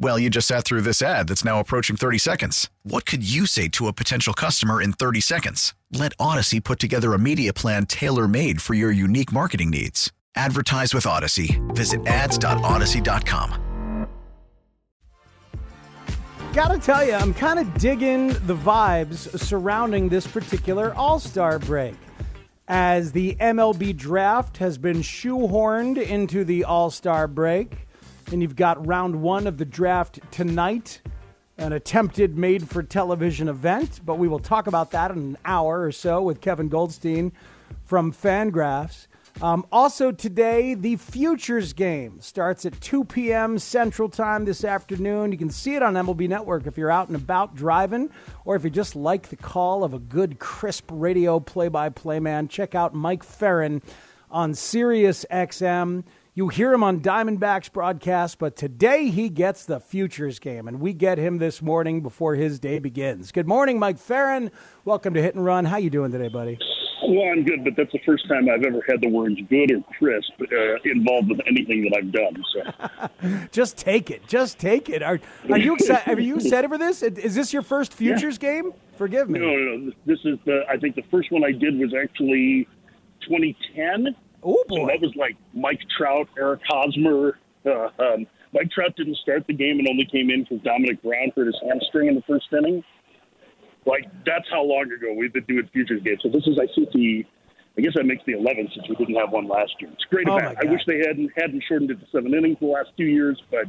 Well, you just sat through this ad that's now approaching 30 seconds. What could you say to a potential customer in 30 seconds? Let Audacy put together a media plan tailor made for your unique marketing needs. Advertise with Audacy. Visit ads.audacy.com. Gotta tell you, I'm kind of digging the vibes surrounding this particular All Star break. As the MLB draft has been shoehorned into the All Star break, and you've got round one of the draft tonight, an attempted made for television event. But we will talk about that in an hour or so with Kevin Goldstein from Fangraphs. Um, also, today, the Futures game starts at 2 p.m. Central Time this afternoon. You can see it on MLB Network if you're out and about driving, or if you just like the call of a good, crisp radio play by play man. Check out Mike Ferrin on Sirius XM. You hear him on Diamondbacks broadcast, but today he gets the Futures game, and we get him this morning before his day begins. Good morning, Mike Ferrin. Welcome to Hit and Run. How you doing today, buddy? Well, I'm good, but that's the first time I've ever had the words "good" or "crisp" uh, involved with anything that I've done. So, just take it. Just take it. Are, are you excited? Are you excited for this? Is this your first Futures yeah. game? Forgive me. No, no, no. This is the. I think the first one I did was actually 2010 Oh boy! So that was like Mike Trout, Eric Hosmer. Uh, um, Mike Trout didn't start the game and only came in because Domonic Brown hurt his hamstring in the first inning. Like that's how long ago we've been doing futures games. So this is, I think, the. I guess that makes the 11th since we didn't have one last year. It's a great oh. I wish they hadn't hadn't shortened it to seven innings the last two years, but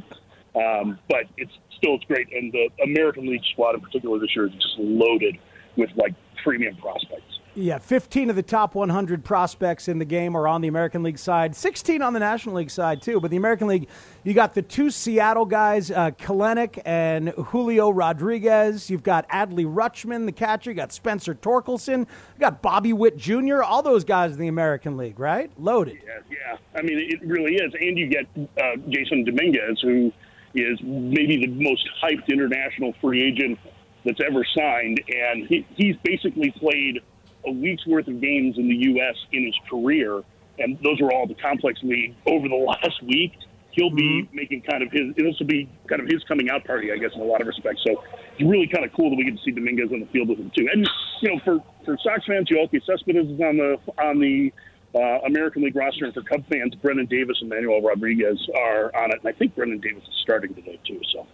um, but it's still it's great. And the American League squad in particular this year is just loaded with like premium prospects. Yeah, 15 of the top 100 prospects in the game are on the American League side, 16 on the National League side, too. But the American League, you got the two Seattle guys, uh, Kelenic and Julio Rodriguez. You've got Adley Rutschman, the catcher. You got Spencer Torkelson. You got Bobby Witt Jr., all those guys in the American League, right? Loaded. Yeah, yeah. I mean, it really is. And you get uh, Jasson Dominguez, who is maybe the most hyped international free agent that's ever signed. And he, he's basically played – a week's worth of games in the U.S. in his career, and those were all the complex league over the last week. He'll be mm-hmm. making kind of his. This will be kind of his coming out party, I guess, in a lot of respects. So it's really kind of cool that we get to see Dominguez on the field with him too. And you know, for for Sox fans, Yoelqui Cespedes is on the on the uh, American League roster, and for Cub fans, Brennen Davis and Manuel Rodriguez are on it. And I think Brennen Davis is starting today too. So.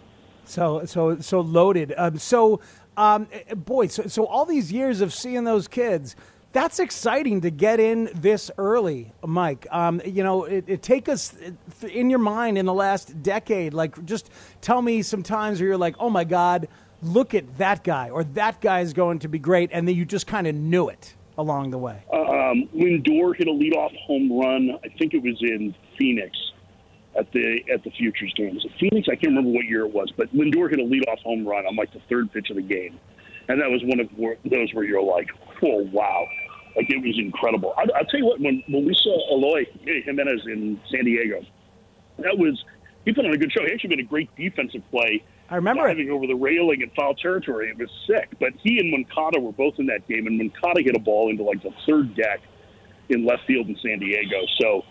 So so so loaded. Um, so um, eh, boy, so, so all these years of seeing those kids, that's exciting to get in this early, Mike. Um, you know, it, it, take us eh, in your mind in the last decade. Like, just tell me some times where you're like, oh my God, look at that guy, or that guy is going to be great, and then you just kind of knew it along the way. Um, Lindor hit a leadoff home run. I think it was in Phoenix at the at the Futures games. Phoenix, I can't remember what year it was, but Lindor hit a leadoff home run on like the third pitch of the game, and that was one of those where you're like, oh wow, like it was incredible. I, will tell you what, when when we saw Eloy Jimenez in San Diego, that was he put on a good show. He actually made a great defensive play. I remember diving over the railing in foul territory. It was sick. But he and Moncada were both in that game, and Moncada hit a ball into like the third deck in left field in San Diego. So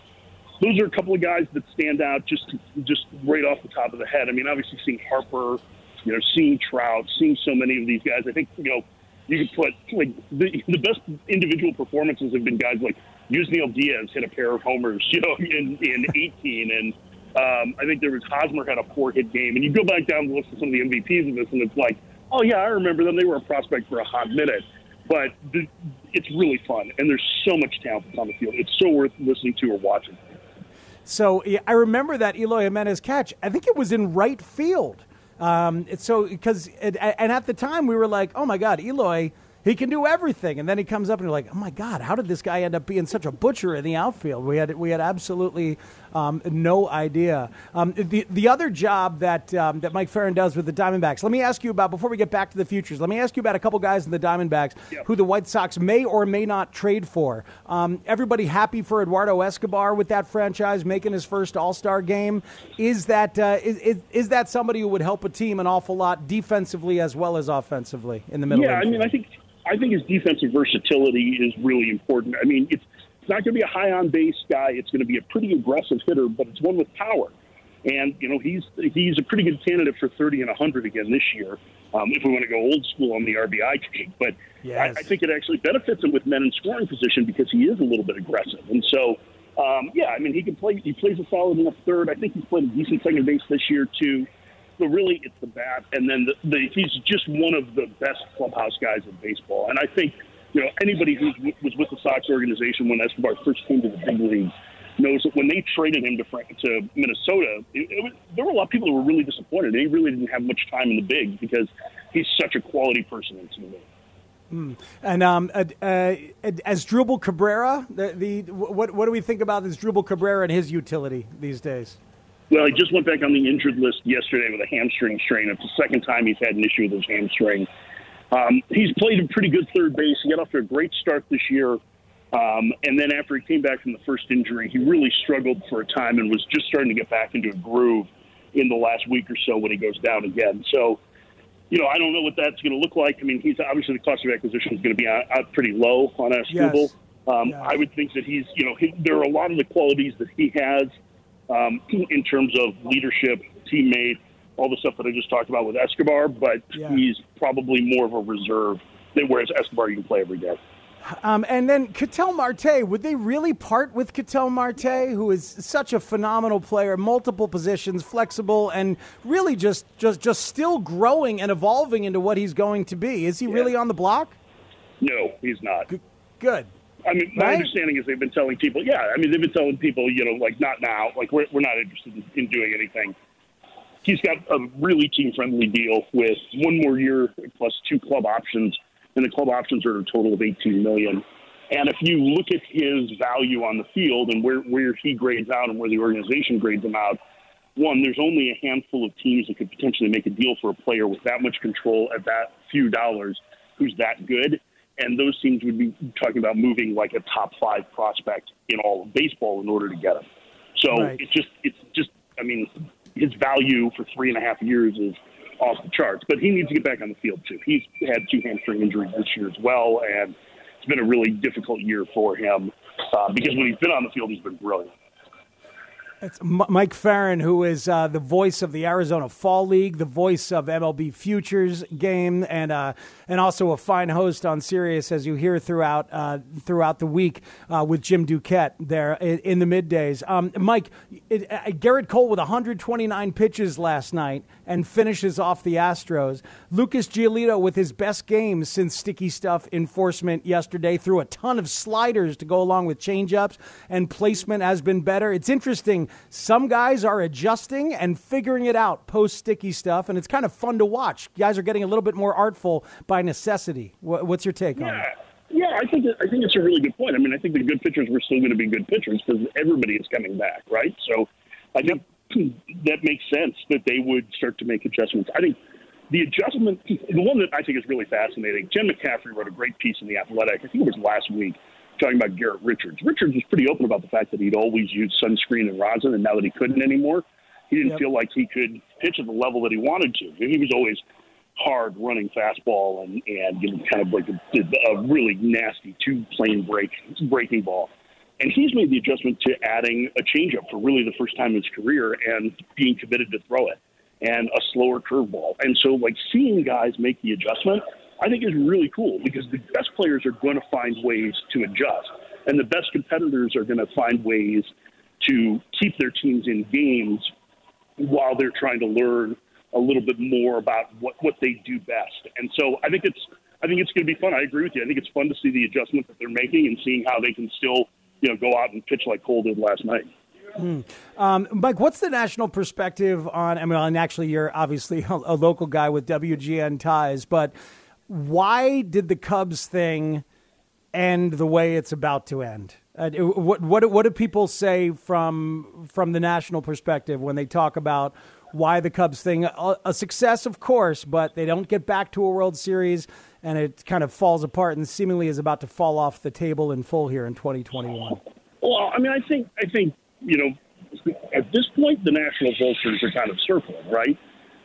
those are a couple of guys that stand out just just right off the top of the head. I mean, obviously seeing Harper, you know, seeing Trout, seeing so many of these guys. I think you know you could put like the, the best individual performances have been guys like Yusniel Diaz hit a pair of homers, you know, in in 18, and um, I think there was Hosmer had a four hit game, and you go back down the list of some of the MVPs of this, and it's like, oh yeah, I remember them. They were a prospect for a hot minute. But it's really fun, and there's so much talent on the field. It's so worth listening to or watching. So I remember that Eloy Jimenez catch. I think it was in right field. Um, so because and at the time we were like, oh my God, Eloy he can do everything. And then he comes up and you're like, oh my God, how did this guy end up being such a butcher in the outfield? We had we had absolutely um, no idea. Um, the the other job that um, that Mike Ferrin does with the Diamondbacks. Let me ask you about before we get back to the futures. Let me ask you about a couple guys in the Diamondbacks who the White Sox may or may not trade for. Um, everybody happy for Eduardo Escobar with that franchise making his first All Star game. Is that uh, is, is, is that somebody who would help a team an awful lot defensively as well as offensively in the middle? Yeah, I mean, I think I think his defensive versatility is really important. I mean, it's it's not going to be a high on base guy. It's going to be a pretty aggressive hitter, but it's one with power. And you know, he's he's a pretty good candidate for 30 and 100 again this year. Um, if we want to go old school on the RBI take, but yes. I, I think it actually benefits him with men in scoring position because he is a little bit aggressive. And so, um, yeah, I mean, he can play. He plays a solid enough third. I think he's played a decent second base this year too. So really, it's the bat, and then the, the, he's just one of the best clubhouse guys in baseball. And I think you know anybody who was with the Sox organization when Escobar first came to the big leagues knows that when they traded him to to Minnesota, it, it was, there were a lot of people who were really disappointed. He really didn't have much time in the big because he's such a quality person in the Mm. And um, uh, uh, Asdrubal Cabrera, the, the what what do we think about Asdrubal Cabrera and his utility these days? Well, he just went back on the injured list yesterday with a hamstring strain. It's the second time he's had an issue with his hamstring. Um, he's played a pretty good third base. He got off to a great start this year. Um, and then after he came back from the first injury, he really struggled for a time and was just starting to get back into a groove in the last week or so when he goes down again. So, you know, I don't know what that's going to look like. I mean, he's obviously the cost of acquisition is going to be pretty low on Asdrubal. Yes. Um, yeah. I would think that he's, you know, he, there are a lot of the qualities that he has um, in terms of leadership, teammate, all the stuff that I just talked about with Escobar, but yeah. he's probably more of a reserve than whereas Escobar you can play every day. Um, and then Ketel Marte, would they really part with Ketel Marte, who is such a phenomenal player, multiple positions, flexible, and really just just just still growing and evolving into what he's going to be? Is he yeah. really on the block? No, he's not. G- good. I mean, my right? understanding is they've been telling people, yeah, I mean, they've been telling people, you know, like not now, like we're, we're not interested in, in doing anything. He's got a really team friendly deal with one more year plus two club options, and the club options are a total of 18 million. And if you look at his value on the field and where, where he grades out and where the organization grades him out, one, there's only a handful of teams that could potentially make a deal for a player with that much control at that few dollars who's that good and those teams would be talking about moving like a top five prospect in all of baseball in order to get him. So right. it's just it's just I mean his value for three and a half years is off the charts, but he needs to get back on the field too. He's had two hamstring injuries this year as well, and it's been a really difficult year for him uh, because when he's been on the field, he's been brilliant. It's Mike Ferrin, who is uh, the voice of the Arizona Fall League, the voice of MLB Futures game, and uh, and also a fine host on Sirius, as you hear throughout uh, throughout the week uh, with Jim Duquette there in, in the middays. Um, Mike, it, uh, Gerrit Cole with 129 pitches last night and finishes off the Astros. Lucas Giolito with his best game since sticky stuff enforcement yesterday, threw a ton of sliders to go along with changeups, and placement has been better. It's interesting. Some guys are adjusting and figuring it out post sticky stuff, and it's kind of fun to watch. Guys are getting a little bit more artful by necessity. What's your take yeah. on it? Yeah, I think I think it's a really good point. I mean, I think the good pitchers were still going to be good pitchers because everybody is coming back, right? So, I think that makes sense that they would start to make adjustments. I think the adjustment, the one that I think is really fascinating. Jen McCaffrey wrote a great piece in the Athletic. I think it was last week, talking about Garrett Richards. Richards was pretty open about the fact that he'd always used sunscreen and rosin, and now that he couldn't anymore, he didn't yep. feel like he could pitch at the level that he wanted to. He was always hard running fastball and and you know, kind of like a, a really nasty two plane break breaking ball. And he's made the adjustment to adding a changeup for really the first time in his career and being committed to throw it and a slower curveball. And so, like seeing guys make the adjustment, I think is really cool because the best players are going to find ways to adjust, and the best competitors are going to find ways to keep their teams in games while they're trying to learn a little bit more about what, what they do best. And so I think it's I think it's going to be fun. I agree with you. I think it's fun to see the adjustments that they're making and seeing how they can still you know go out and pitch like Cole did last night. Mm. Um, Mike, what's the national perspective on? I mean, and actually, you're obviously a, a local guy with WGN ties, but why did the Cubs thing end the way it's about to end? Uh, what what what do people say from from the national perspective when they talk about why the Cubs thing a, a, success, of course, but they don't get back to a World Series and it kind of falls apart and seemingly is about to fall off the table in full here in 2021. Well, I mean, I think I think you know at this point the national vultures are kind of circling, right?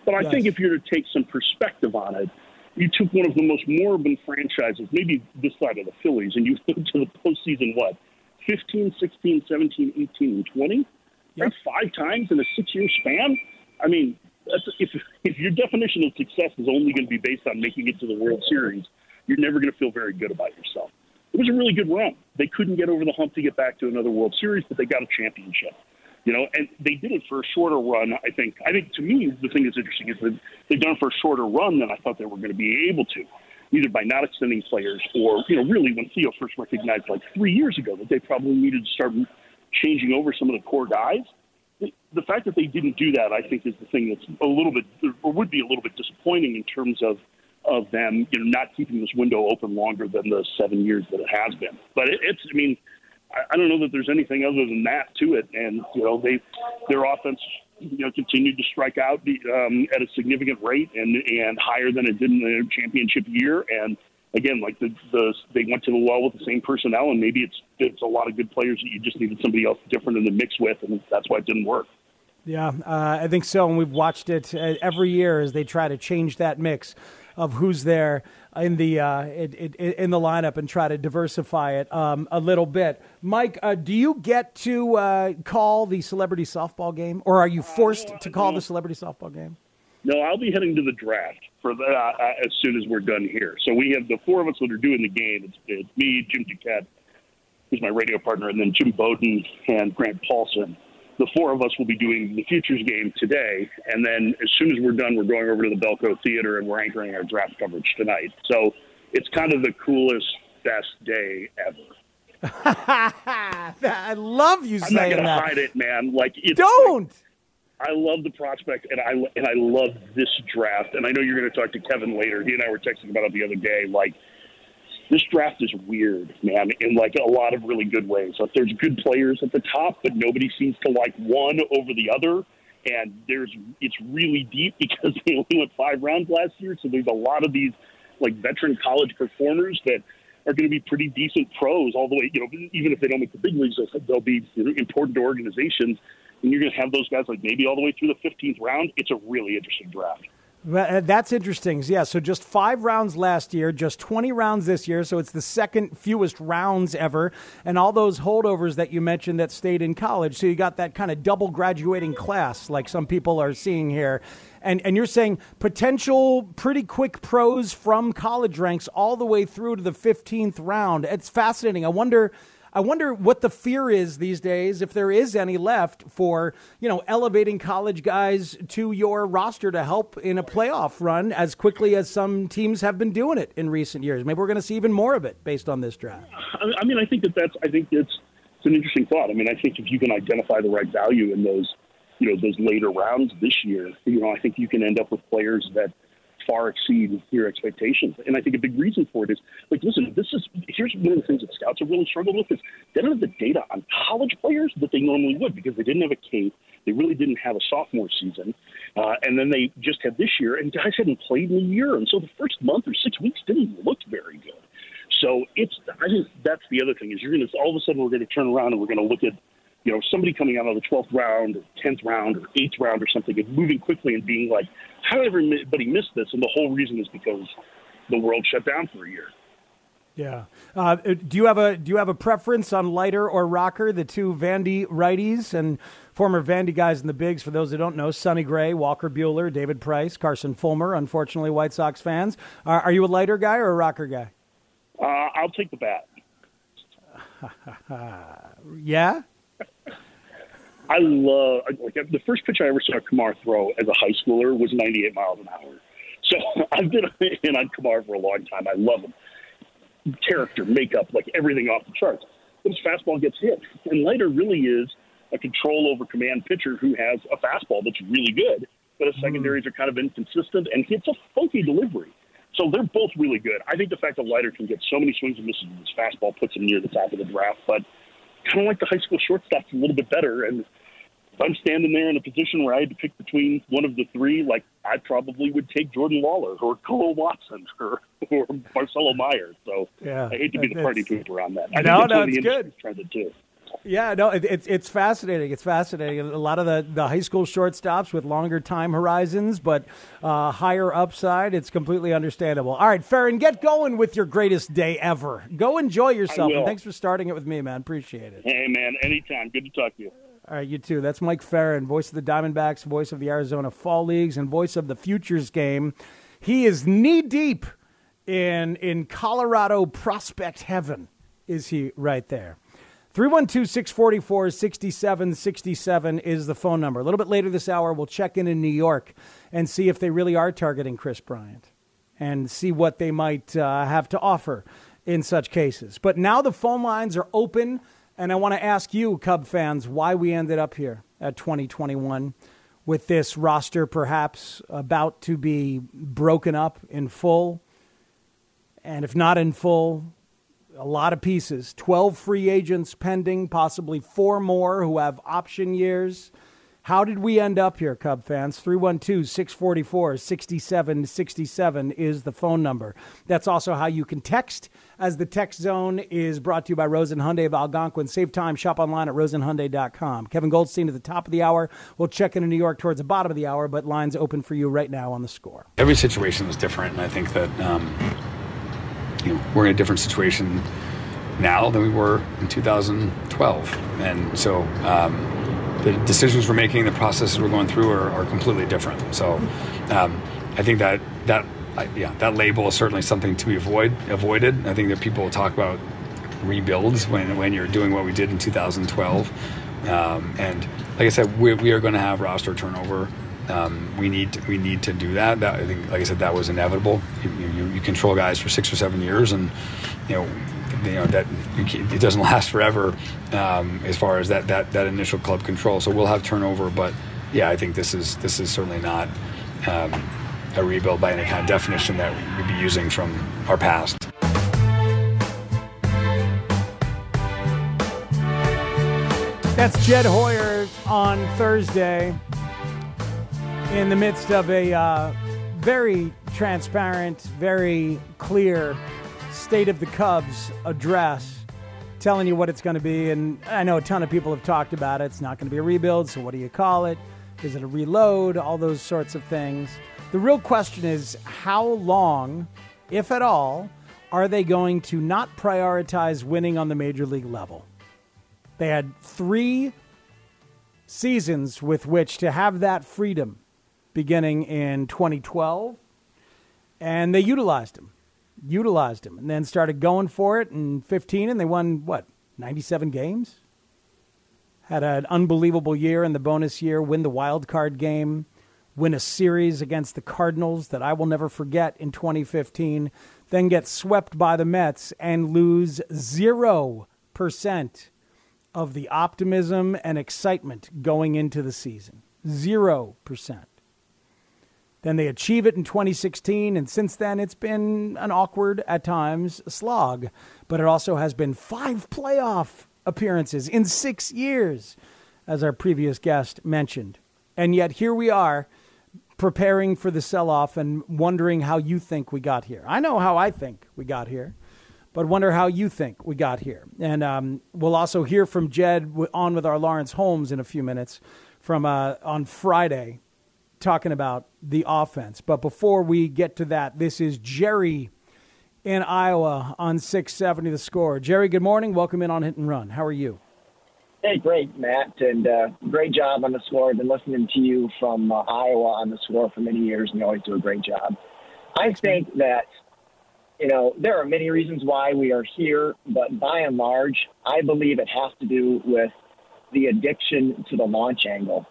But I yes. think if you're to take some perspective on it, you took one of the most moribund franchises, maybe this side of the Phillies, and you went to the postseason, what, 15, 16, 17, 18, and 20? Yep. That's five times in a six year span? I mean, if, if your definition of success is only going to be based on making it to the World Series, you're never going to feel very good about yourself. It was a really good run. They couldn't get over the hump to get back to another World Series, but they got a championship. You know, and they did it for a shorter run. I think. I think to me, the thing that's interesting is that they've done it for a shorter run than I thought they were going to be able to, either by not extending players or, you know, really when Theo first recognized like three years ago that they probably needed to start changing over some of the core guys. The, fact that they didn't do that, I think, is the thing that's a little bit, or would be a little bit disappointing in terms of of them, you know, not keeping this window open longer than the seven years that it has been. But it, it's, I mean, I, I don't know that there's anything other than that to it. And you know, they their offense, you know, continued to strike out um, at a significant rate and and higher than it did in the championship year. And again, like the the they went to the well with the same personnel, and maybe it's it's a lot of good players that you just needed somebody else different in the mix with, and that's why it didn't work. Yeah, uh, I think so. And we've watched it uh, every year as they try to change that mix of who's there in the uh, in the lineup and try to diversify it um, a little bit. Mike, uh, do you get to uh, call the celebrity softball game, or are you forced to call the celebrity softball game? No, I'll be heading to the draft for the, uh, uh, as soon as we're done here. So we have the four of us that are doing the game. It's, it's me, Jim Duquette, who's my radio partner, and then Jim Bowden and Grant Paulsen the four of us will be doing the futures game today, and then as soon as we're done, we're going over to the Bellco Theater and we're anchoring our draft coverage tonight. So it's kind of the coolest, best day ever. I love you saying that. I'm not gonna hide it, man. Like don't. Like, I love the prospect, and I and I love this draft. And I know you're going to talk to Kevin later. He and I were texting about it the other day. Like this draft is weird, man, in like a lot of really good ways. Like there's good players at the top, but nobody seems to like one over the other. And there's it's really deep because they only went five rounds last year, so there's a lot of these like veteran college performers that are going to be pretty decent pros all the way. You know, even if they don't make the big leagues, they'll be important to organizations. And you're going to have those guys like maybe all the way through the 15th round. It's a really interesting draft. Uh, that's interesting. Yeah, so just five rounds last year, just 20 rounds this year. So it's the second fewest rounds ever. And all those holdovers that you mentioned that stayed in college. So you got that kind of double graduating class, like some people are seeing here. And, and you're saying potential pretty quick pros from college ranks all the way through to the 15th round. It's fascinating. I wonder I wonder what the fear is these days, if there is any left for you know elevating college guys to your roster to help in a playoff run as quickly as some teams have been doing it in recent years. Maybe we're going to see even more of it based on this draft. I mean, I think that that's I think it's it's an interesting thought. I mean, I think if you can identify the right value in those you know those later rounds this year, you know, I think you can end up with players that far exceed your expectations. And I think a big reason for it is like, listen, this is here's one of the things that scouts have really struggled with is they don't have the data on college players that they normally would because they didn't have a a K, they really didn't have a sophomore season, uh, and then they just had this year, and guys hadn't played in a year, and so the first month or six weeks didn't look very good. So it's I think that's the other thing is you're going to all of a sudden we're going to turn around and we're going to look at you know, somebody coming out of the 12th round or 10th round or 8th round or something and moving quickly and being like, how did everybody miss this? And the whole reason is because the world shut down for a year. Yeah. Uh, do you have a do you have a preference on Leiter or Rocker, the two Vandy righties and former Vandy guys in the bigs? For those who don't know, Sonny Gray, Walker Buehler, David Price, Carson Fulmer. Unfortunately, White Sox fans. Uh, are you a Leiter guy or a Rocker guy? Uh, I'll take the bat. yeah. I love like the first pitch I ever saw Kumar throw as a high schooler was 98 miles an hour. So I've been in on Kumar for a long time. I love him. Character, makeup, like everything off the charts. But his fastball gets hit, and Leiter really is a control over command pitcher who has a fastball that's really good, but his mm. secondaries are kind of inconsistent and hits a funky delivery. So they're both really good. I think the fact that Leiter can get so many swings and misses with his fastball puts him near the top of the draft, but kind of like the high school shortstops a little bit better. And if I'm standing there in a position where I had to pick between one of the three, like I probably would take Jordan Lawlar or Cole Watson or, or Marcelo Myers. So Yeah, I hate to be the party pooper on that. I No, no, it's good. trended too. Yeah, no, it, it's it's fascinating. It's fascinating. A lot of the, the high school shortstops with longer time horizons, but uh, higher upside. It's completely understandable. All right, Ferrin, get going with your greatest day ever. Go enjoy yourself. And thanks for starting it with me, man. Appreciate it. Hey man, anytime. Good to talk to you. All right, you too. That's Mike Ferrin, voice of the Diamondbacks, voice of the Arizona Fall Leagues, and voice of the Futures game. He is knee deep in in Colorado prospect heaven. Is he right there? 312 644 6767 is the phone number. A little bit later this hour, we'll check in in New York and see if they really are targeting Kris Bryant and see what they might uh, have to offer in such cases. But now the phone lines are open, and I want to ask you, Cub fans, why we ended up here at 2021 with this roster perhaps about to be broken up in full. And if not in full, a lot of pieces. 12 free agents pending, possibly four more who have option years. How did we end up here, Cub fans? 312 644 6767 is the phone number. That's also how you can text, as the text zone is brought to you by Rosen Hyundai of Algonquin. Save time, shop online at rosenhyundai.com. Kevin Goldstein at the top of the hour. We'll check in in New York towards the bottom of the hour, but lines open for you right now on the score. every situation is different, and I think that um, you know we're in a different situation now than we were in 2012, and so um, the decisions we're making, the processes we're going through, are, are completely different. So um, I think that that yeah that label is certainly something to be avoid avoided. I think that people talk about rebuilds when when you're doing what we did in 2012, um, and like I said, we, we are going to have roster turnover. Um, we need to, we need to do that. That I think, like I said, that was inevitable. You, you, you control guys for six or seven years, and you know, you know that it doesn't last forever um, as far as that, that that initial club control. So we'll have turnover, but yeah, I think this is this is certainly not um, a rebuild by any kind of definition that we'd be using from our past. That's Jed Hoyer on Thursday in the midst of a uh, very transparent, very clear state of the Cubs address, telling you what it's going to be. And I know a ton of people have talked about it. It's not going to be a rebuild, so what do you call it? Is it a reload? All those sorts of things. The real question is how long, if at all, are they going to not prioritize winning on the major league level? They had three seasons with which to have that freedom beginning in 2012, and they utilized them. Utilized him, and then started going for it in 15, and they won, what, 97 games? Had an unbelievable year in the bonus year, win the wild card game, win a series against the Cardinals that I will never forget in 2015, then get swept by the Mets and lose 0% of the optimism and excitement going into the season. 0%. Then they achieve it in 2016, and since then it's been an awkward, at times, slog. But it also has been five playoff appearances in six years, as our previous guest mentioned. And yet here we are preparing for the sell off and wondering how you think we got here. I know how I think we got here but wonder how you think we got here. And um, we'll also hear from Jed on with our Lawrence Holmes in a few minutes from uh, on Friday, talking about the offense. But before we get to that, this is Jerry in Iowa on 670 The Score. Jerry, good morning. Welcome in on Hit and Run. How are you? Hey, great, Matt, and uh, great job on the score. I've been listening to you from uh, Iowa on the score for many years, and you always do a great job. I think that, you know, there are many reasons why we are here, but by and large, I believe it has to do with the addiction to the launch angle.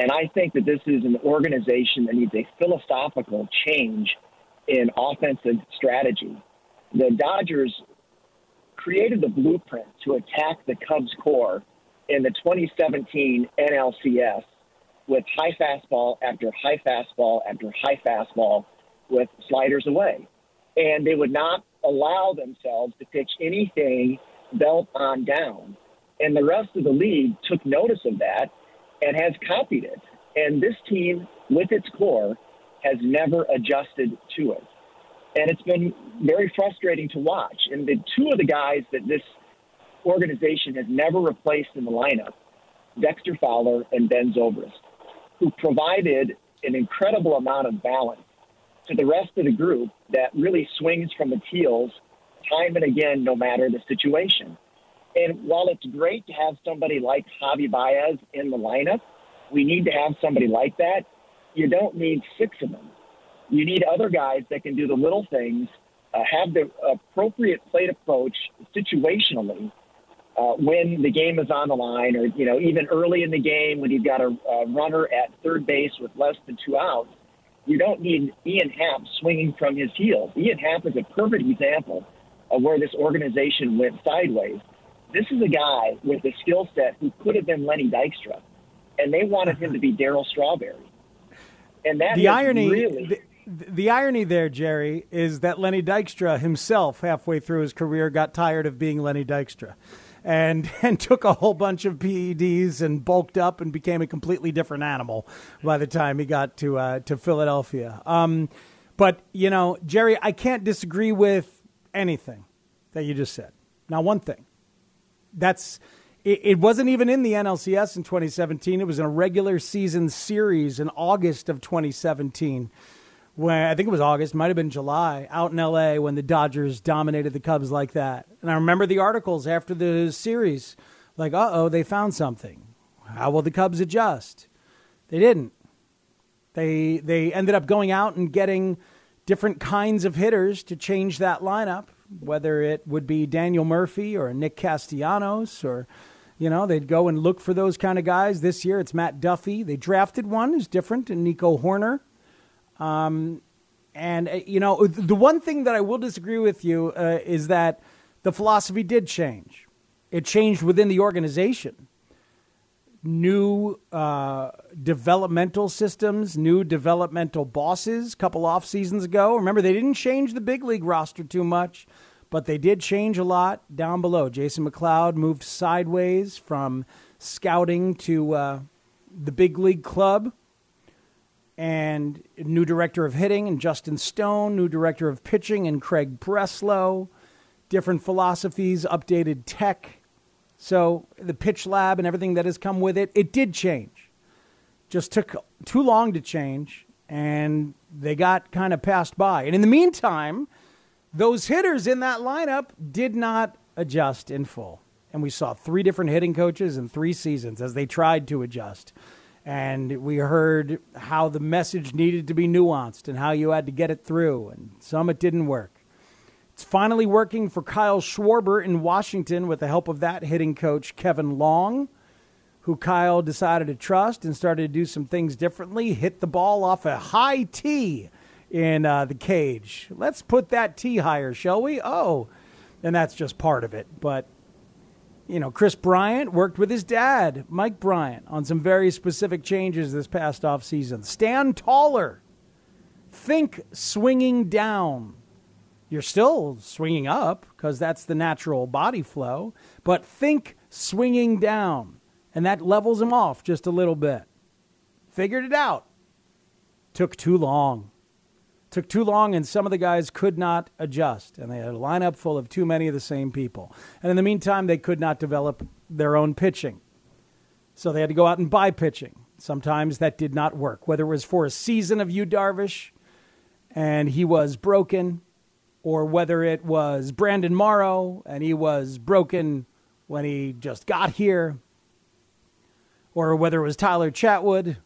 And I think that this is an organization that needs a philosophical change in offensive strategy. The Dodgers created the blueprint to attack the Cubs core in the 2017 NLCS with high fastball after high fastball after high fastball with sliders away. And they would not allow themselves to pitch anything belt on down. And the rest of the league took notice of that and has copied it. And this team, with its core, has never adjusted to it. And it's been very frustrating to watch. And the two of the guys that this organization has never replaced in the lineup, Dexter Fowler and Ben Zobrist, who provided an incredible amount of balance to the rest of the group that really swings from the teals time and again, no matter the situation. And while it's great to have somebody like Javi Baez in the lineup, we need to have somebody like that. You don't need six of them. You need other guys that can do the little things, uh, have the appropriate plate approach situationally uh, when the game is on the line, or you know even early in the game when you've got a, a runner at third base with less than two outs. You don't need Ian Happ swinging from his heels. Ian Happ is a perfect example of where this organization went sideways. This is a guy with a skill set who could have been Lenny Dykstra, and they wanted him to be Darryl Strawberry. And that the irony, really, the, the irony there, Jerry, is that Lenny Dykstra himself, halfway through his career, got tired of being Lenny Dykstra. And, and took a whole bunch of PEDs and bulked up and became a completely different animal by the time he got to uh, to Philadelphia. Um, but you know, Jerry, I can't disagree with anything that you just said. Now, one thing that's it, it wasn't even in the NLCS in 2017. It was in a regular season series in August of 2017. When I think it was August, might have been July, out in LA when the Dodgers dominated the Cubs like that. And I remember the articles after the series, like, "Uh oh, they found something. How will the Cubs adjust?" They didn't. They they ended up going out and getting different kinds of hitters to change that lineup, whether it would be Daniel Murphy or Nick Castellanos or you know, they'd go and look for those kind of guys. This year it's Matt Duffy. They drafted one who's different, and Nico Hoerner. Um, and, uh, you know, the one thing that I will disagree with you uh, is that the philosophy did change. It changed within the organization. New uh, developmental systems, new developmental bosses a couple off seasons ago. Remember, they didn't change the big league roster too much. But they did change a lot down below. Jason McLeod moved sideways from scouting to uh, the big league club. And new director of hitting and Justin Stone, new director of pitching and Craig Breslow, different philosophies, updated tech. So the pitch lab and everything that has come with it, it did change. Just took too long to change, and they got kind of passed by. And in the meantime, those hitters in that lineup did not adjust in full. And we saw three different hitting coaches in three seasons as they tried to adjust. And we heard how the message needed to be nuanced and how you had to get it through. And some it didn't work. It's finally working for Kyle Schwarber in Washington with the help of that hitting coach, Kevin Long, who Kyle decided to trust and started to do some things differently. Hit the ball off a high tee in uh, the cage. Let's put that tee higher, shall we? Oh, and that's just part of it. But, you know, Kris Bryant worked with his dad, Mike Bryant, on some very specific changes this past offseason. Stand taller. Think swinging down. You're still swinging up because that's the natural body flow, but think swinging down. And that levels him off just a little bit. Figured it out. Took too long. Took too long, and some of the guys could not adjust. And they had a lineup full of too many of the same people. And in the meantime, they could not develop their own pitching. So they had to go out and buy pitching. Sometimes that did not work, whether it was for a season of Yu Darvish and he was broken, or whether it was Brandon Morrow and he was broken when he just got here, or whether it was Tyler Chatwood.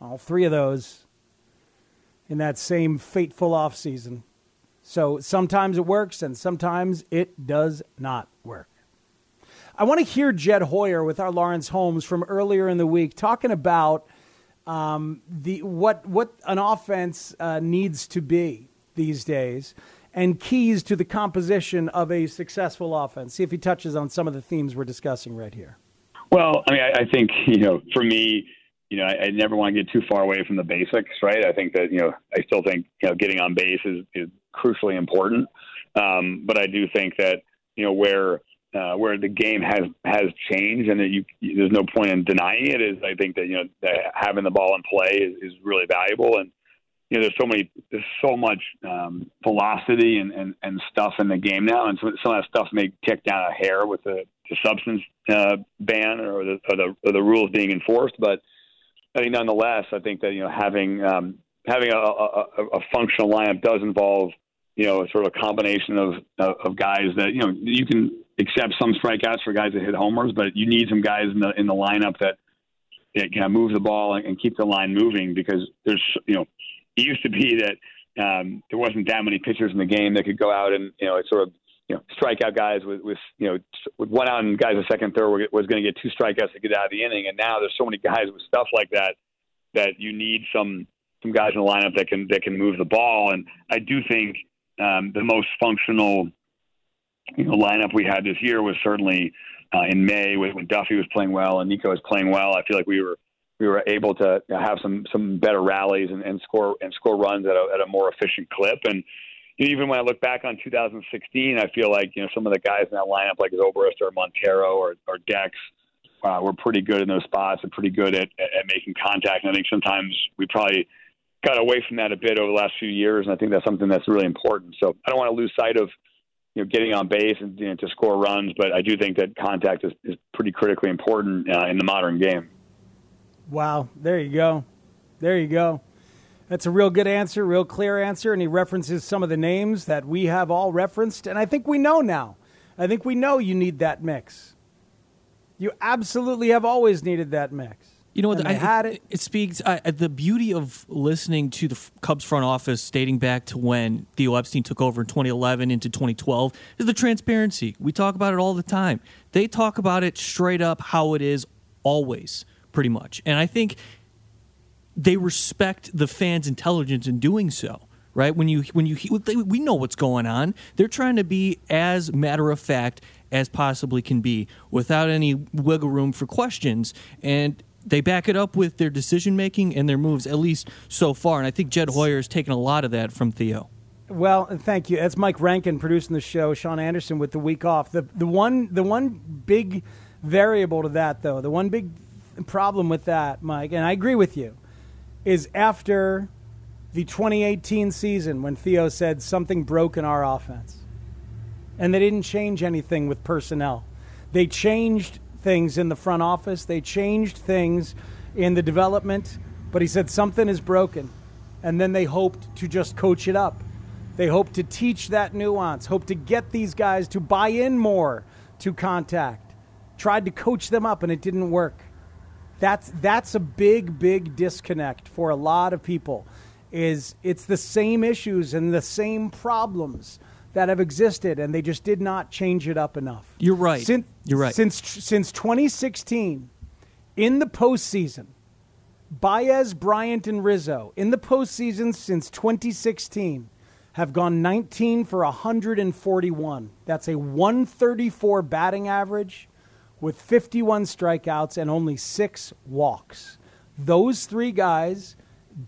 All three of those in that same fateful off season. So sometimes it works and sometimes it does not work. I want to hear Jed Hoyer with our Lawrence Holmes from earlier in the week talking about um, the what what an offense uh, needs to be these days and keys to the composition of a successful offense. See if he touches on some of the themes we're discussing right here. Well, I mean, I, I think you know, for me, you know, I, I never want to get too far away from the basics, right? I think that you know, I still think you know, getting on base is, is crucially important. Um, but I do think that you know where uh, where the game has has changed and that you, there's no point in denying it is I think that you know that having the ball in play is, is really valuable and you know there's so many there's so much um, velocity and, and, and stuff in the game now. And some, some of that stuff may tick down a hair with the, the substance uh, ban or the, or the or the rules being enforced. But I think nonetheless I think that you know having um, having a, a, a functional lineup does involve you know, sort of a combination of, of, of guys that you know you can accept some strikeouts for guys that hit homers, but you need some guys in the in the lineup that can move the ball and keep the line moving because there's you know it used to be that um, there wasn't that many pitchers in the game that could go out and you know sort of you know strike out guys with with you know with one out and guys a second third was going to get two strikeouts to get out of the inning, and now there's so many guys with stuff like that that you need some some guys in the lineup that can that can move the ball, and I do think um, the most functional you know, lineup we had this year was certainly uh, in May when Duffy was playing well and Nico was playing well. I feel like we were we were able to have some some better rallies and, and score and score runs at a, at a more efficient clip. And even when I look back on 2016, I feel like you know some of the guys in that lineup, like Zobrist or Montero or, or Dex, uh, were pretty good in those spots and pretty good at, at making contact. And I think sometimes we probably got away from that a bit over the last few years, and I think that's something that's really important. So I don't want to lose sight of you know getting on base and you know, to score runs, but I do think that contact is, is pretty critically important uh, in the modern game. Wow, there you go, there you go. That's a real good answer, real clear answer, and he references some of the names that we have all referenced, and I think we know now. I think we know you need that mix. You absolutely have always needed that mix. You know what? I had it. It, it speaks uh, the beauty of listening to the Cubs front office dating back to when Theo Epstein took over in 2011 into 2012 is the transparency. We talk about it all the time. They talk about it straight up how it is always, pretty much. And I think they respect the fans' intelligence in doing so. Right when you when you we know what's going on. They're trying to be as matter of fact as possibly can be without any wiggle room for questions. And they back it up with their decision making and their moves, at least so far. And I think Jed Hoyer has taken a lot of that from Theo. Well, thank you. That's Mike Rankin producing the show. Sean Anderson with the week off. The the one the one big variable to that though, the one big problem with that, Mike, and I agree with you, is after the 2018 season when Theo said something broke in our offense. And they didn't change anything with personnel. They changed things in the front office, they changed things in the development, but he said something is broken. And then they hoped to just coach it up. They hoped to teach that nuance, hoped to get these guys to buy in more to contact. Tried to coach them up and it didn't work. That's that's a big big disconnect for a lot of people. Is it's the same issues and the same problems that have existed, and they just did not change it up enough. You're right. Since, You're right. Since since 2016, in the postseason, Baez, Bryant, and Rizzo in the postseason since 2016 have gone 19 for 141. That's a 134 batting average with 51 strikeouts and only six walks. Those three guys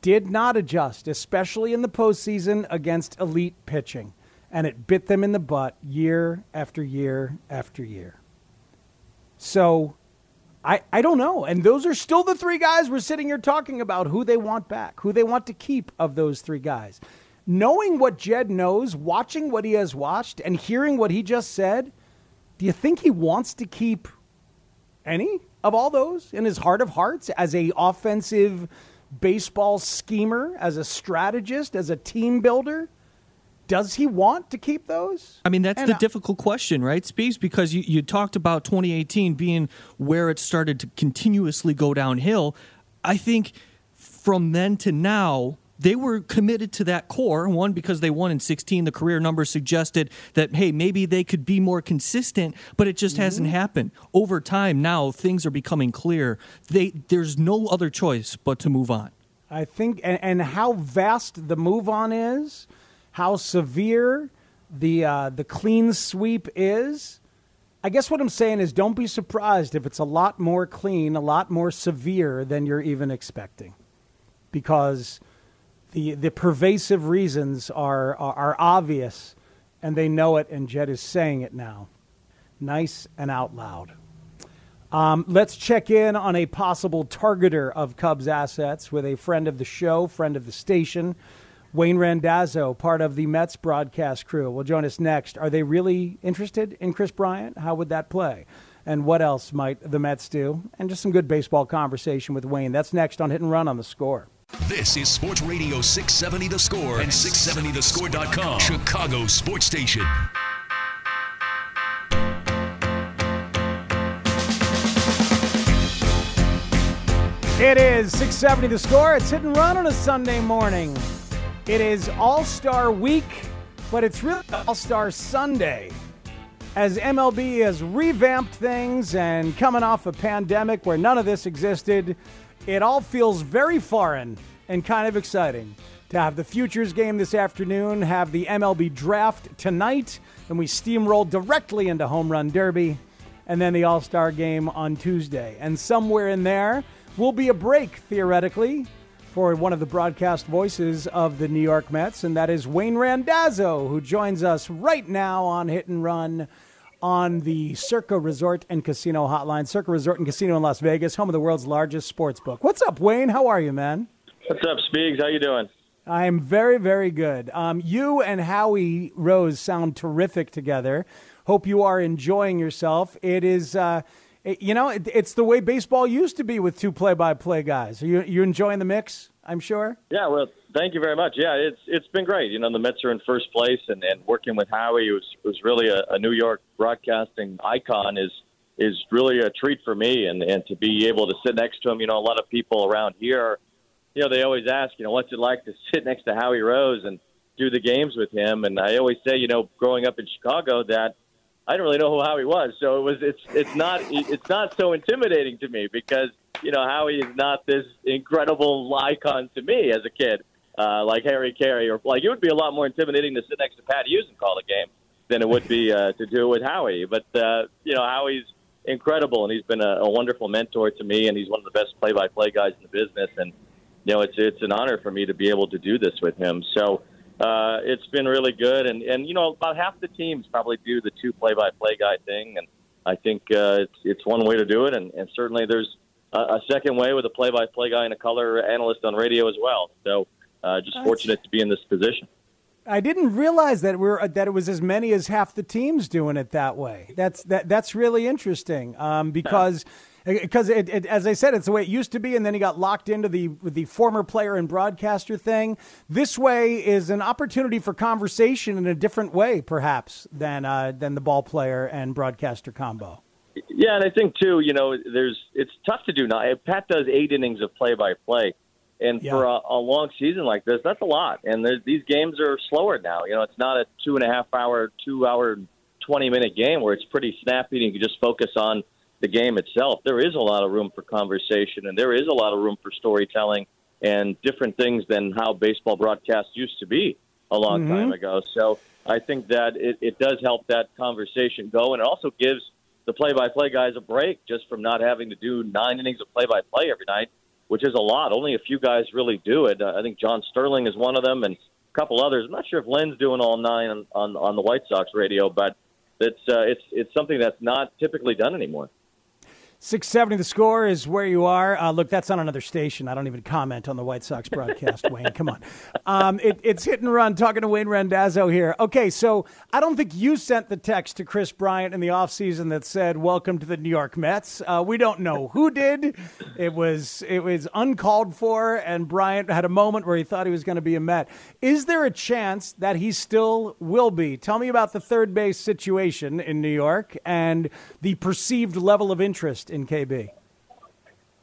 did not adjust, especially in the postseason against elite pitching and it bit them in the butt year after year after year. So I, I don't know. And those are still the three guys we're sitting here talking about who they want back, who they want to keep of those three guys. Knowing what Jed knows, watching what he has watched, and hearing what he just said, do you think he wants to keep any of all those in his heart of hearts as a offensive baseball schemer, as a strategist, as a team builder? does he want to keep those? I mean, that's and the I, difficult question, right, Speaks? Because you, you talked about 2018 being where it started to continuously go downhill. I think from then to now, they were committed to that core. One, because they won in 16, the career numbers suggested that, hey, maybe they could be more consistent, but it just mm-hmm. hasn't happened. Over time, now things are becoming clear. They, there's no other choice but to move on. I think, and, and how vast the move on is how severe the uh, the clean sweep is, I guess what I'm saying is don't be surprised if it's a lot more clean, a lot more severe than you're even expecting. Because the, the pervasive reasons are, are, are obvious and they know it, and Jed is saying it now. Nice and out loud. Um, let's check in on a possible targeter of Cubs assets with a friend of the show, friend of the station, Wayne Randazzo, part of the Mets broadcast crew, will join us next. Are they really interested in Kris Bryant? How would that play? And what else might the Mets do? And just some good baseball conversation with Wayne. That's next on Hit and Run on the score. This is Sports Radio 670 The Score and 670thescore.com, Chicago Sports Station. It is 670 The Score. It's Hit and Run on a Sunday morning. It is All Star Week, but it's really All Star Sunday. As MLB has revamped things and coming off a pandemic where none of this existed, it all feels very foreign and kind of exciting to have the Futures game this afternoon, have the MLB draft tonight, and we steamroll directly into Home Run Derby, and then the All Star game on Tuesday. And somewhere in there will be a break, theoretically, for one of the broadcast voices of the New York Mets, and that is Wayne Randazzo, who joins us right now on Hit and Run on the Circa Resort and Casino Hotline. Circa Resort and Casino in Las Vegas, home of the world's largest sports book. What's up, Wayne? How are you, man? What's up, Speaks? How you doing? I am very, very good. Um, you and Howie Rose sound terrific together. Hope you are enjoying yourself. It is. Uh, you know, it, it's the way baseball used to be with two play-by-play guys. Are you you enjoying the mix? I'm sure. Yeah, well, thank you very much. Yeah, it's it's been great. You know, the Mets are in first place, and, and working with Howie was was really a, a New York broadcasting icon is is really a treat for me, and and to be able to sit next to him. You know, a lot of people around here, you know, they always ask, you know, what's it like to sit next to Howie Rose and do the games with him? And I always say, you know, growing up in Chicago, that I didn't really know who Howie was, so it was it's it's not it's not so intimidating to me because you know Howie is not this incredible icon to me as a kid, uh, like Harry Caray or like it would be a lot more intimidating to sit next to Pat Hughes and call a game than it would be uh, to do it with Howie. But uh, you know Howie's incredible and he's been a, a wonderful mentor to me and he's one of the best play-by-play guys in the business and you know it's it's an honor for me to be able to do this with him. So uh, it's been really good. And, and, you know, about half the teams probably do the two play by play guy thing. And I think uh, it's, it's one way to do it. And, and certainly there's a, a second way with a play by play guy and a color analyst on radio as well. So uh, just That's... fortunate to be in this position. I didn't realize that we're that it was as many as half the teams doing it that way. That's that that's really interesting um, because because as I said, it's the way it used to be, and then he got locked into the the former player and broadcaster thing. This way is an opportunity for conversation in a different way, perhaps than uh, than the ball player and broadcaster combo. Yeah, and I think too, you know, there's it's tough to do now. Pat does eight innings of play by play, and yeah. for a, a long season like this, that's a lot. And these games are slower now. You know, it's not a two and a half hour, two hour, twenty minute game where it's pretty snappy and you can just focus on the game itself, there is a lot of room for conversation and there is a lot of room for storytelling and different things than how baseball broadcast used to be a long mm-hmm. time ago. So I think that it, it does help that conversation go, and it also gives the play-by-play guys a break just from not having to do nine innings of play-by-play every night, which is a lot. Only a few guys really do it. Uh, I think John Sterling is one of them, and a couple others. I'm not sure if Len's doing all nine on on, on the White Sox radio, but it's uh, it's it's something that's not typically done anymore. 670 the score is where you are. Uh, look, that's on another station. I don't even comment on the White Sox broadcast, Wayne. Come on. Um, it, it's hit and run talking to Wayne Randazzo here. Okay, so I don't think you sent the text to Kris Bryant in the offseason that said, Welcome to the New York Mets. Uh, we don't know who did. It was, it was uncalled for, and Bryant had a moment where he thought he was going to be a Met. Is there a chance that he still will be? Tell me about the third base situation in New York and the perceived level of interest in KB?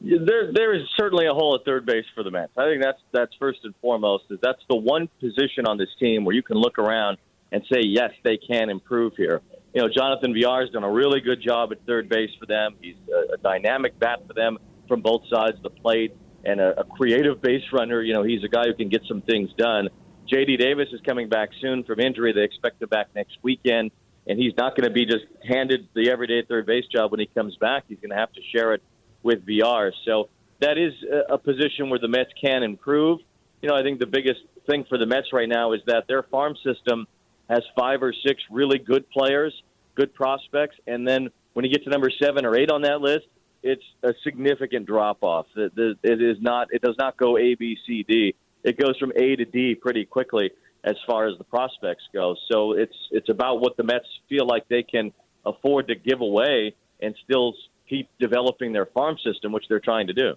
There, there is certainly a hole at third base for the Mets. I think that's that's first and foremost. Is that's the one position on this team where you can look around and say, yes, they can improve here. You know, Jonathan Villar has done a really good job at third base for them. He's a, a dynamic bat for them from both sides of the plate and a, a creative base runner. You know, he's a guy who can get some things done. J.D. Davis is coming back soon from injury. They expect him back next weekend. And he's not going to be just handed the everyday third base job when he comes back. He's going to have to share it with Villar. So that is a, position where the Mets can improve. You know, I think the biggest thing for the Mets right now is that their farm system has five or six really good players, good prospects, and then when you get to number seven or eight on that list, it's a significant drop off. It is not. It does not go A, B, C, D. It goes from A to D pretty quickly as far as the prospects go. So it's it's about what the Mets feel like they can afford to give away and still keep developing their farm system, which they're trying to do.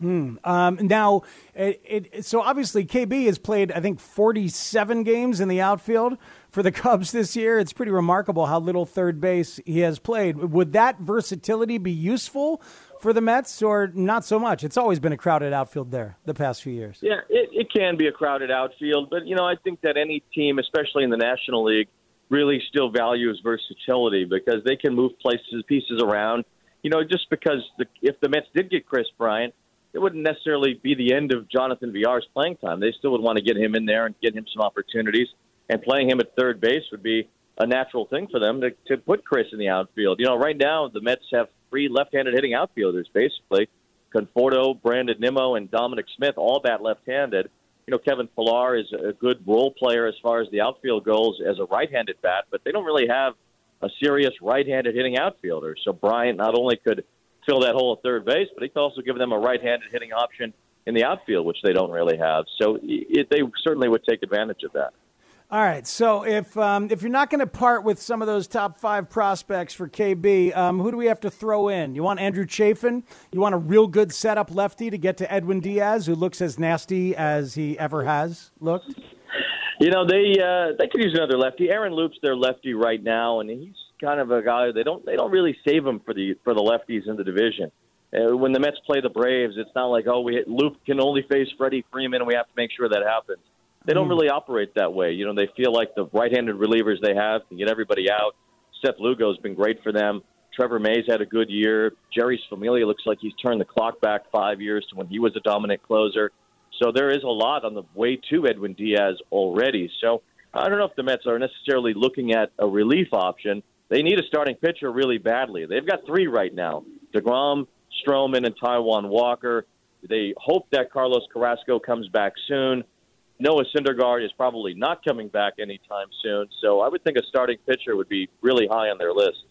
Hmm. Um, now, it, it, so obviously KB has played, I think, 47 games in the outfield for the Cubs this year. It's pretty remarkable how little third base he has played. Would that versatility be useful for the Mets, or not so much? It's always been a crowded outfield there the past few years. Yeah, it, it can be a crowded outfield, but you know, I think that any team, especially in the National League, really still values versatility because they can move places, pieces around. You know, just because the, if the Mets did get Kris Bryant it wouldn't necessarily be the end of Jonathan Villar's playing time. They still would want to get him in there and get him some opportunities. And playing him at third base would be a natural thing for them to, to put Kris in the outfield. You know, right now the Mets have three left-handed hitting outfielders basically: Conforto, Brandon Nimmo, and Dominic Smith, all bat left-handed. You know, Kevin Pillar is a good role player as far as the outfield goes as a right-handed bat, but they don't really have a serious right-handed hitting outfielder. So Bryant not only could fill that hole at third base, but he can also give them a right-handed hitting option in the outfield, which they don't really have. So it, they certainly would take advantage of that. All right. So if um, if you're not going to part with some of those top five prospects for KB, um, who do we have to throw in? You want Andrew Chafin? You want a real good setup lefty to get to Edwin Diaz, who looks as nasty as he ever has looked? You know they uh, they could use another lefty. Aaron Loup's their lefty right now, and he's kind of a guy they don't they don't really save him for the for the lefties in the division. Uh, when the Mets play the Braves, it's not like oh we Loup can only face Freddie Freeman and we have to make sure that happens. They don't mm. really operate that way. You know, they feel like the right-handed relievers they have can get everybody out. Seth Lugo's been great for them. Trevor May's had a good year. Jeurys Familia looks like he's turned the clock back five years to when he was a dominant closer. So there is a lot on the way to Edwin Diaz already. So I don't know if the Mets are necessarily looking at a relief option they need a starting pitcher really badly. They've got three right now: Degrom, Stroman, and Taijuan Walker. They hope that Carlos Carrasco comes back soon. Noah Syndergaard is probably not coming back anytime soon, so I would think a starting pitcher would be really high on their list.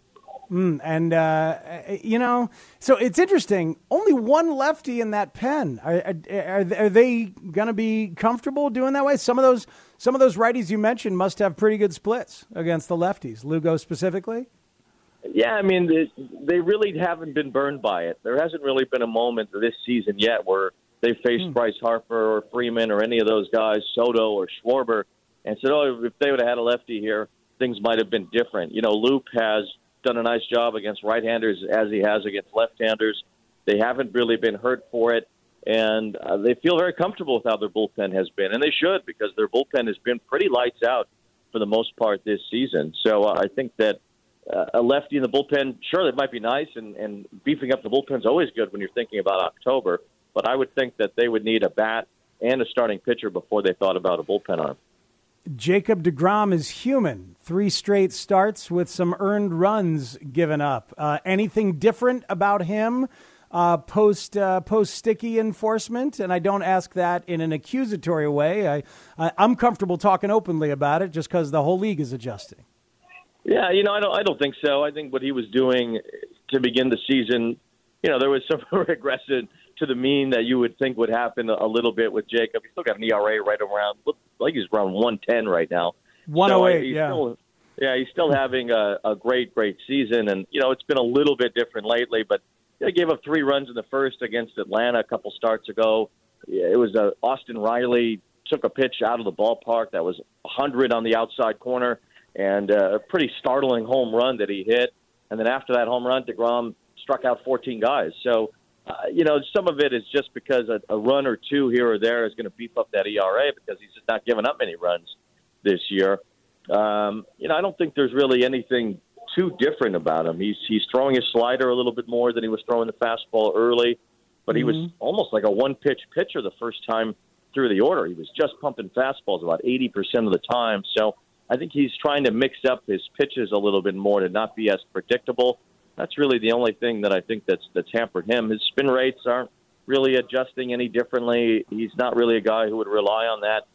Mm, and uh, you know, so it's interesting. Only one lefty in that pen. Are, are, are they going to be comfortable doing that way? Some of those, some of those righties you mentioned must have pretty good splits against the lefties. Lugo specifically. Yeah, I mean, they, they really haven't been burned by it. There hasn't really been a moment this season yet where they faced hmm. Bryce Harper or Freeman or any of those guys, Soto or Schwarber, and said, "Oh, if they would have had a lefty here, things might have been different." You know, Loup has done a nice job against right-handers as he has against left-handers. They haven't really been hurt for it, and uh, they feel very comfortable with how their bullpen has been, and they should because their bullpen has been pretty lights out for the most part this season. So uh, I think that uh, a lefty in the bullpen, sure, that might be nice, and, and beefing up the bullpen is always good when you're thinking about October. But I would think that they would need a bat and a starting pitcher before they thought about a bullpen arm. Jacob DeGrom is human. Three straight starts with some earned runs given up. Uh, anything different about him uh, post uh, post sticky enforcement? And I don't ask that in an accusatory way. I, I am comfortable talking openly about it just because the whole league is adjusting. Yeah, you know, I don't I don't think so. I think what he was doing to begin the season, you know, there was some regression to the mean that you would think would happen a little bit with Jacob. He's still got an ERA right around, looks like he's around 110 right now. 108, so yeah. Still, yeah, he's still having a, a great, great season. And, you know, it's been a little bit different lately, but they gave up three runs in the first against Atlanta a couple starts ago. It was uh, Austin Riley took a pitch out of the ballpark that was 100 on the outside corner and uh, a pretty startling home run that he hit. And then after that home run, DeGrom struck out 14 guys. So, uh, you know, some of it is just because a, a run or two here or there is going to beef up that ERA because he's just not giving up many runs this year. Um, you know, I don't think there's really anything too different about him. He's he's throwing his slider a little bit more than he was throwing the fastball early, but he mm-hmm. was almost like a one pitch pitcher the first time through the order. He was just pumping fastballs about 80% of the time. So I think he's trying to mix up his pitches a little bit more to not be as predictable. That's really the only thing that I think that's that's hampered him. His spin rates aren't really adjusting any differently. He's not really a guy who would rely on that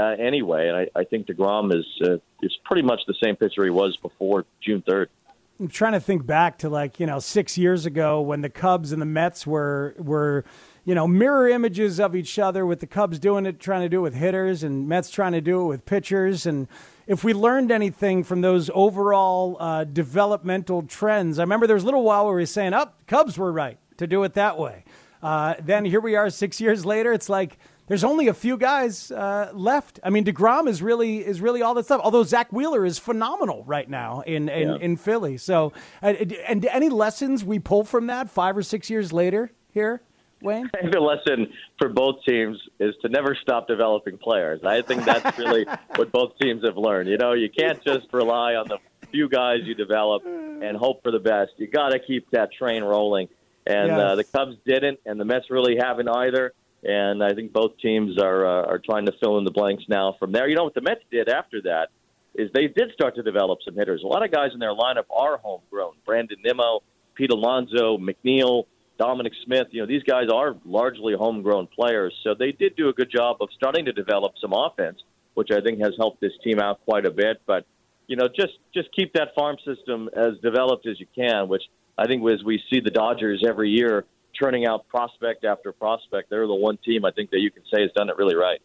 uh, anyway. And I, I think Degrom is uh, is pretty much the same pitcher he was before June third. I'm trying to think back to like you know six years ago when the Cubs and the Mets were were you know mirror images of each other with the Cubs doing it, trying to do it with hitters, and Mets trying to do it with pitchers. And if we learned anything from those overall uh, developmental trends, I remember there was a little while where we were saying, "Up, oh, Cubs were right to do it that way." Uh, then here we are, six years later. It's like there's only a few guys uh, left. I mean, Degrom is really is really all that stuff. Although Zack Wheeler is phenomenal right now in in, yeah. in Philly. So, uh, and any lessons we pull from that five or six years later here, Wayne? I think the lesson for both teams is to never stop developing players. I think that's really what both teams have learned. You know, you can't just rely on the few guys you develop and hope for the best. You got to keep that train rolling. And uh, yes. uh, the Cubs didn't, and the Mets really haven't either and I think both teams are uh, are trying to fill in the blanks now from there. You know what the Mets did after that is they did start to develop some hitters. A lot of guys in their lineup are homegrown. Brandon Nimmo, Pete Alonso, McNeil, Dominic Smith. You know these guys are largely homegrown players, so they did do a good job of starting to develop some offense, which I think has helped this team out quite a bit. But you know, just just keep that farm system as developed as you can, which I think as we see the Dodgers every year churning out prospect after prospect. They're the one team I think that you can say has done it really right.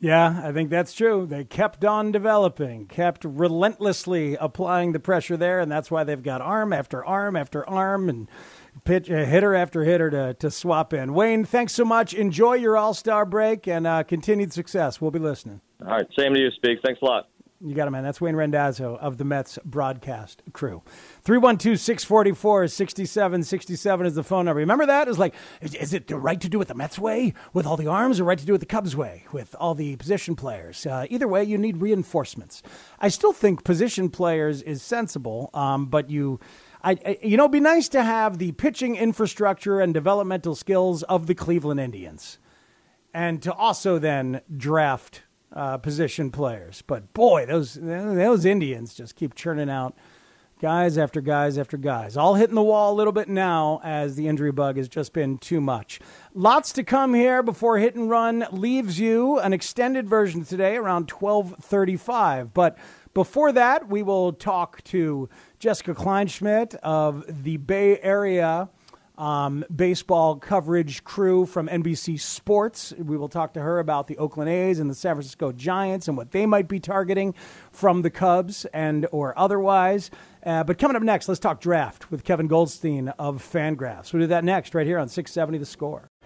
Yeah, I think that's true. They kept on developing, kept relentlessly applying the pressure there, and that's why they've got arm after arm after arm and pitch uh, hitter after hitter to, to swap in. Wayne, thanks so much. Enjoy your All Star break and uh, continued success. We'll be listening. All right, same to you, Speak. Thanks a lot. You got it, man. That's Wayne Randazzo of the Mets broadcast crew. 312 644 6767 is the phone number. Remember that? Is like, is, is, it the right to do it the Mets way with all the arms or right to do it the Cubs way with all the position players? Uh, either way, you need reinforcements. I still think position players is sensible, um, but you. I, I, you know, it'd be nice to have the pitching infrastructure and developmental skills of the Cleveland Indians, and to also then draft uh, position players. But boy, those those Indians just keep churning out guys after guys after guys, all hitting the wall a little bit now as the injury bug has just been too much. Lots to come here before hit and run leaves you. An extended version today around twelve thirty-five, but. Before that, we will talk to Jessica Kleinschmidt of the Bay Area um, baseball coverage crew from NBC Sports. We will talk to her about the Oakland A's and the San Francisco Giants and what they might be targeting from the Cubs and or otherwise. Uh, but coming up next, let's talk draft with Kevin Goldstein of Fangraphs. We'll do that next right here on 670 The Score.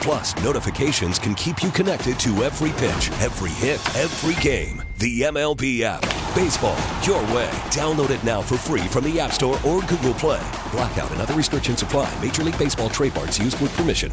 Plus, notifications can keep you connected to every pitch, every hit, every game. The MLB app. Baseball, your way. Download it now for free from the App Store or Google Play. Blackout and other restrictions apply. Major League Baseball trademarks used with permission.